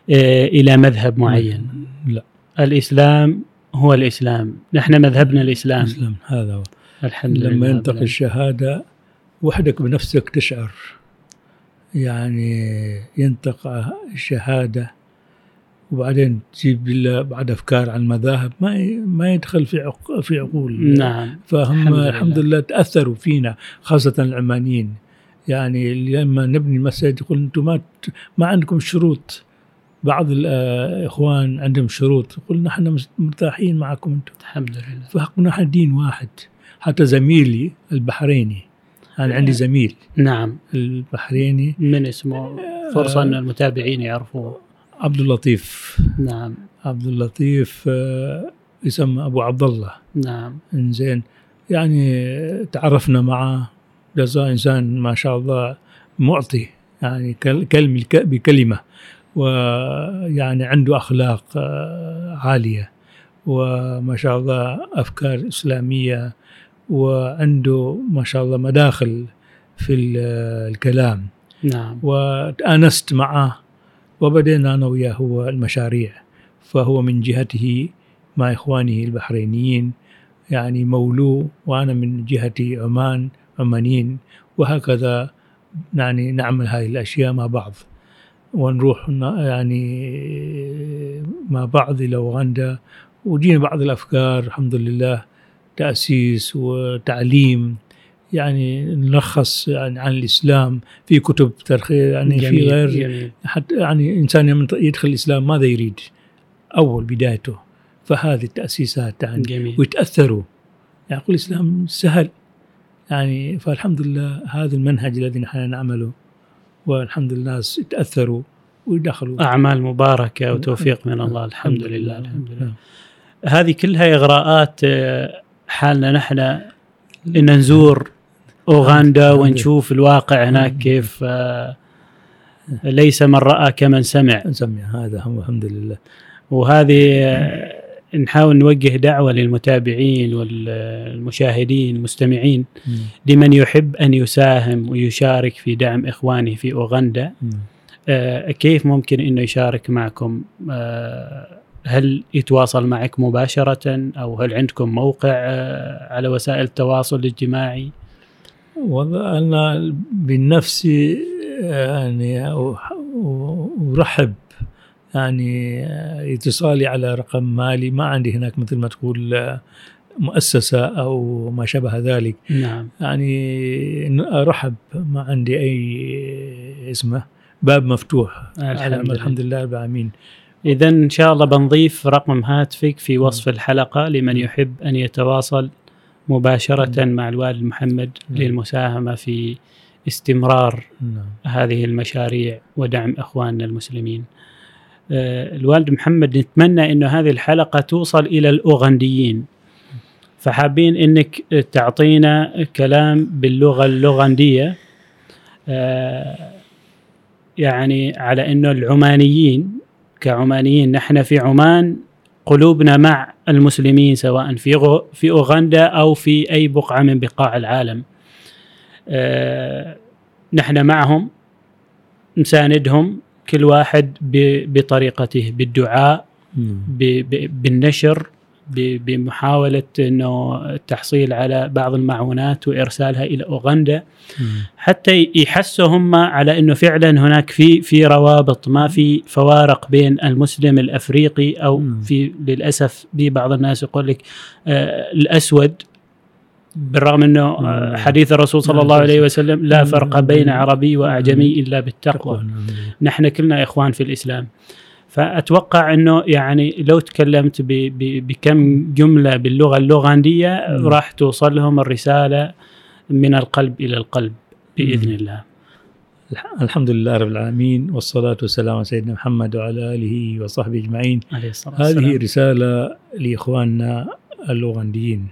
آه، إلى مذهب معين. لا. الإسلام هو الإسلام. نحن مذهبنا الإسلام. الإسلام هذا هو. الحمد لله لما ينطق. الشهادة وحدك بنفسك تشعر. يعني ينطق الشهادة وبعدين تجيب بعد أفكار عن المذاهب ما ما يدخل في عق- في عقول. نعم. فهم الحمد الحمد, لله. لله تأثروا فينا خاصة العمانيين. يعني لما نبني المسجد يقول أنتم ما ما عندكم شروط. بعض الاخوان عندهم شروط. يقول نحن مرتاحين معكم أنتم. الحمد لله. فحقنا نحن دين واحد. حتى زميلي البحريني. أنا عندي زميل. نعم. البحريني. من اسمه؟ فرصة أن المتابعين يعرفوه. عبد اللطيف. نعم. عبد اللطيف آه، يسمى أبو عبد الله. نعم. إنزين. يعني تعرفنا معه. إنسان ما شاء الله معطي. يعني كل- كلمه بكلمة. ويعني عنده أخلاق آه، عالية. وما شاء الله أفكار إسلامية وعنده ما شاء الله مداخل في ال- الكلام. نعم. وتآنست معه وبدأنا أنا وياه هو المشاريع. فهو من جهته مع إخوانه البحرينيين يعني مولو وأنا من جهتي عمان عمانيين. وهكذا يعني نعمل هذه الأشياء مع بعض. ونروح يعني مع بعض إلى أوغندا وجينا بعض الأفكار الحمد لله تأسيس وتعليم يعني نلخص يعني عن الإسلام. في كتب ترخيص يعني في جميل غير جميل. حتى يعني إنسان يدخل الإسلام ماذا يريد؟ أول بدايته. فهذه التأسيسات يعني جميل. ويتأثروا. يعني الإسلام سهل. يعني فالحمد لله هذا المنهج الذي نحن نعمله. والحمد لله الناس يتاثروا ويدخلوا أعمال مباركة وتوفيق من الله. الحمد لله. الحمد لله. هذه كلها إغراءات آه، حالنا. نحن إن نزور أوغندا ونشوف الواقع هناك كيف آه، ليس من رأى كمن سمع. نسمي هذا الحمد لله. وهذه آه، نحاول نوجه دعوة للمتابعين والمشاهدين المستمعين لمن يحب أن يساهم ويشارك في دعم إخوانه في أوغندا. آه، كيف ممكن أنه يشارك معكم؟ آه، هل يتواصل معك مباشرة؟ أو هل عندكم موقع آه، على وسائل التواصل الاجتماعي؟ والله أنا بنفسي يعني أح- أرحب يعني اتصالي على رقم مالي ما عندي هناك مثل ما تقول مؤسسة أو ما شابه ذلك. نعم. يعني أرحب ما عندي أي اسمه باب مفتوح. الحمد لله. الحمد لله رب العالمين. إذا إن شاء الله بنضيف رقم هاتفك في وصف الحلقة لمن يحب أن يتواصل مباشرة مع الوالد محمد نعم. للمساهمة في استمرار نعم. هذه المشاريع ودعم إخواننا المسلمين. آه، الوالد محمد نتمنى إنه هذه الحلقة توصل إلى الأوغنديين. فحابين إنك تعطينا كلام باللغة اللوغنديه آه، يعني على إنه العمانيين كعمانيين نحن في عمان قلوبنا مع المسلمين سواء في في أوغندا أو في أي بقعة من بقاع العالم. آه، نحن معهم نساندهم كل واحد بطريقته بالدعاء بالنشر بمحاولة أنه التحصيل على بعض المعونات وإرسالها إلى أوغندا. حتى يحسوا هم على أنه فعلا هناك في في روابط ما في فوارق بين المسلم الأفريقي أو. في للأسف في بعض الناس يقول لك آه الأسود بالرغم أنه آه، مم. حديث الرسول صلى نعم. الله عليه وسلم لا مم. فرق بين عربي وأعجمي إلا بالتقوى نعم. نحن كلنا إخوان في الإسلام فأتوقع أنه يعني لو تكلمت ب ب بكم جملة باللغة اللوغنديه مم. راح توصل لهم الرسالة من القلب إلى القلب بإذن الله. الح- الحمد لله رب العالمين والصلاة والسلام على سيدنا محمد وعلى آله وصحبه أجمعين عليه الصلاة هذه والسلام. رسالة لإخواننا اللوغنديين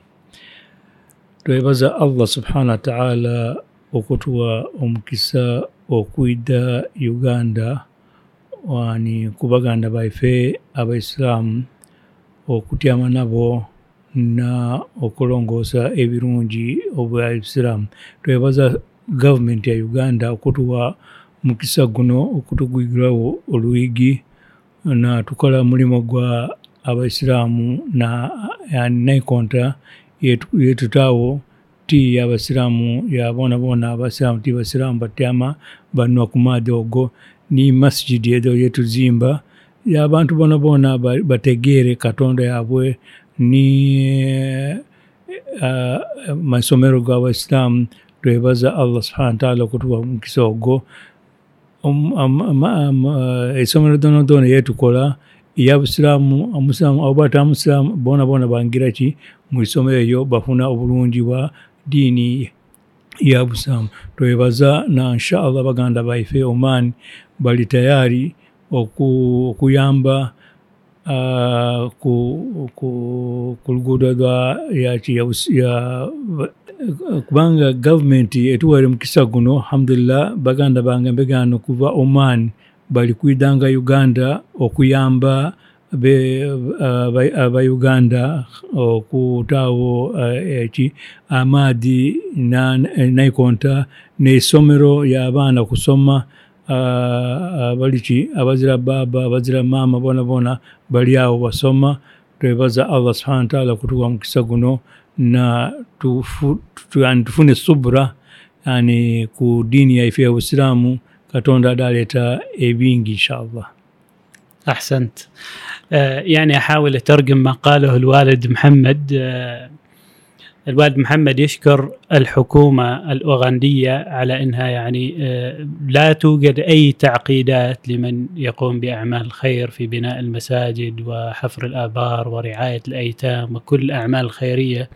twebaza allah subhana wataala okutuwa omukisa okwidda uganda wani ku baganda baffe abaisiraamu okutyama nabo na okulongoosa ebirungi obwa isiraamu twebaza gavumenti ya uganda okutuwa mukisa guno okutugwigirawo oluyigi natukola mulimu gwa abaisiraamu na naikonta yetutaawo ti y'abasiraamu yabonaboona abasiraamu ti basiraamu batyama banywa ku maadi ogo ni masijidi ezo yetuzimba. Abantu bona bona bategeere katonda yaabwe ni eh, eh, uh, masomero g'abaisiraamu twebaza allah subhana wataala okutuwa omukisa ogwo. Um, um, um, uh, eh, essomero donadoona yetukola eyabusiraamu omusiraamu oba tamusiraamu boona boona bangira ki? Mu isomero eyo bafuna obulungi bwa diini ya busiraamu. Twebaza na inshallah baganda baife oman bali tayari oku- okuyamba ku, luguudo lwa kubanga gavumenti etuwaire mukisa guno alhamdulillah baganda bange mbegano kuva oman bali kwidanga uganda okuyamba abauganda okutaawo eh, eki amaadi naikonta neisomero y'abaana kusoma abaliki abazira baba abazira maama boona boona bali awo basoma. Twebaza allah subhana wataala kutuwa mukisa guno na tufu, tufune subura yani ku diini yaife ya busiraamu katonda adaleeta ebingi inshallah أحسنت. آه، يعني أحاول أترجم ما قاله الوالد محمد. آه، الوالد محمد يشكر الحكومة الأوغندية على إنها يعني آه، لا توجد أي تعقيدات لمن يقوم بأعمال الخير في بناء المساجد وحفر الآبار ورعاية الأيتام وكل الاعمال الخيريه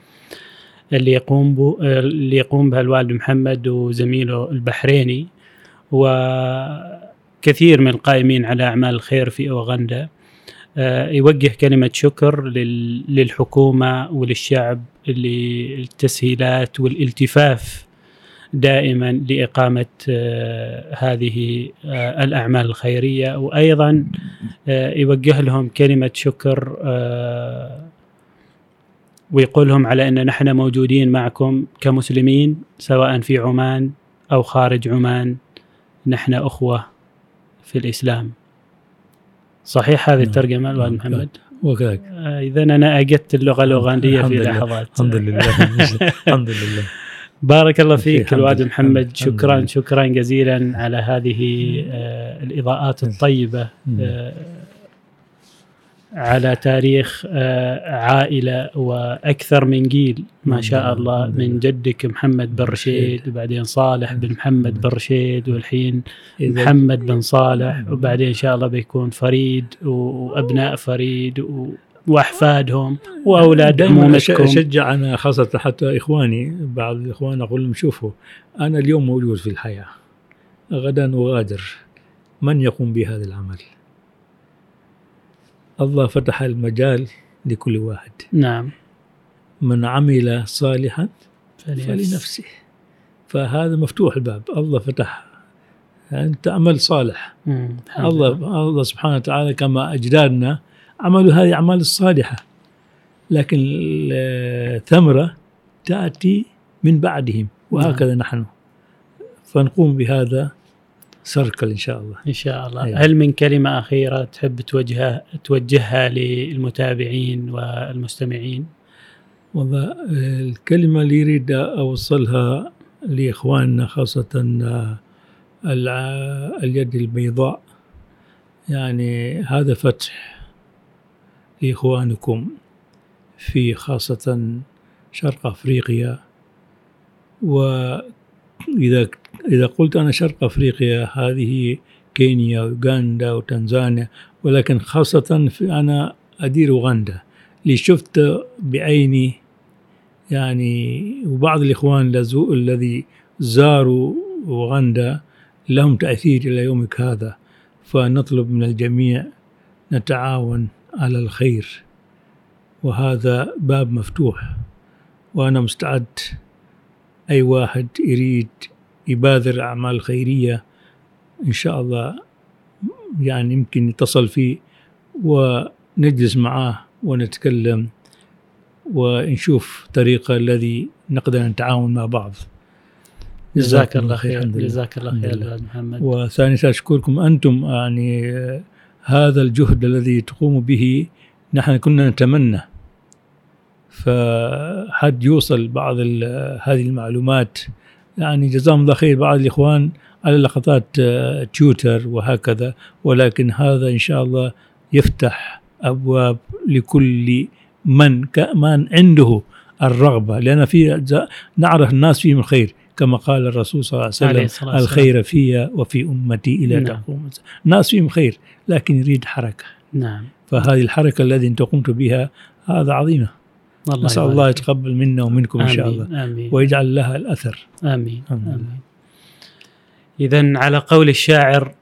اللي يقوم اللي يقوم بها الوالد محمد وزميله البحريني. وكثير من القائمين على أعمال الخير في أوغندا آه، يوجه كلمة شكر لل- للحكومة وللشعب للتسهيلات والالتفاف دائما لإقامة آه، هذه آه، الأعمال الخيرية. وأيضا آه، يوجه لهم كلمة شكر ويقول لهم على أن نحن موجودين معكم كمسلمين سواء في عمان أو خارج عمان. نحن أخوة في الإسلام. صحيح هذه نعم. الترجمة الوالد نعم. محمد؟ وكذلك إذا أنا اجدت اللغة الأوغندية الحمد في. لحظات. الحمد لله *laughs* الحمد لله بارك الله فيك الوالد. محمد شكرا. شكرا جزيلا على هذه آه، الإضاءات الطيبة آه، على تاريخ آه، عائلة وأكثر من جيل ما شاء. الله من. جدك محمد بن رشيد. وبعدين صالح بن محمد بن رشيد والحين محمد بن صالح وبعدين إن شاء الله بيكون فريد وأبناء فريد و- وأحفادهم وأولاد عمومتكم أشجع أنا خاصة حتى إخواني بعض الاخوان أقول لهم شوفوا أنا اليوم موجود في الحياة غدا أغادر من يقوم بهذا العمل؟ الله فتح المجال لكل واحد. نعم. من عمل صالحا فلنفس. فلنفسه. فهذا مفتوح الباب. الله فتح. أنت عمل صالح. مم. الله لله. الله سبحانه وتعالى كما أجدادنا عملوا هذه الاعمال الصالحه لكن الثمرة تأتي من بعدهم. وهكذا نحن. فنقوم بهذا. سركل إن شاء الله. إن شاء الله. أيوة. هل من كلمة أخيرة تحب توجهها توجهها للمتابعين والمستمعين؟ والله الكلمة اللي يريد أوصلها لإخواننا خاصة الع- اليد البيضاء. يعني هذا فتح لإخوانكم في خاصة شرق أفريقيا. وإذا إذا قلت أنا شرق أفريقيا هذه كينيا وأوغندا وتنزانيا ولكن خاصة في أنا أدير أوغندا. اللي شفت بعيني يعني وبعض الإخوان الذي زاروا أوغندا لهم تأثير إلى يومك هذا. فنطلب من الجميع نتعاون على الخير. وهذا باب مفتوح. وأنا مستعد. أي واحد يريد يبادر أعمال خيرية إن شاء الله يعني يمكن يتصل فيه ونجلس معاه ونتكلم ونشوف طريقة الذي نقدر نتعاون مع بعض. جزاك الله خير. جزاك الله خير محمد. وثانيا أشكركم أنتم يعني هذا الجهد الذي تقوموا به نحن كنا نتمنى. فحد يوصل بعض هذه المعلومات يعني جزاهم الله خير بعض الإخوان على لقطات آه، تويتر وهكذا ولكن هذا إن شاء الله يفتح أبواب لكل من ك- من عنده الرغبة لأن في نعرف الناس فيهم الخير كما قال الرسول صلى الله عليه وسلم. الخير في وفي أمتي إلى نعم. تقوم. الناس فيهم خير لكن يريد حركة نعم فهذه الحركة التي أنت قمت بها هذا عظيمة الله نسأل يبارك. الله. يتقبل منا ومنكم إن شاء الله. آمين. آمين ويجعل لها الأثر. آمين آمين. آمين. إذا على قول الشاعر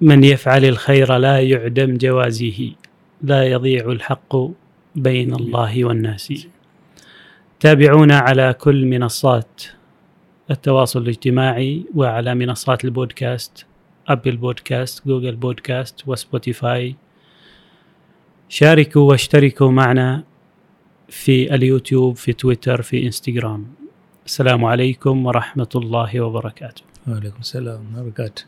من يفعل الخير لا يعدم جوازه لا يضيع الحق بين الله والناس. تابعونا على كل منصات التواصل الاجتماعي وعلى منصات البودكاست أبل بودكاست جوجل بودكاست وسبوتيفاي. شاركوا واشتركوا معنا في اليوتيوب في تويتر في إنستغرام. السلام عليكم ورحمة الله وبركاته. وعليكم السلام ورحمة الله وبركاته.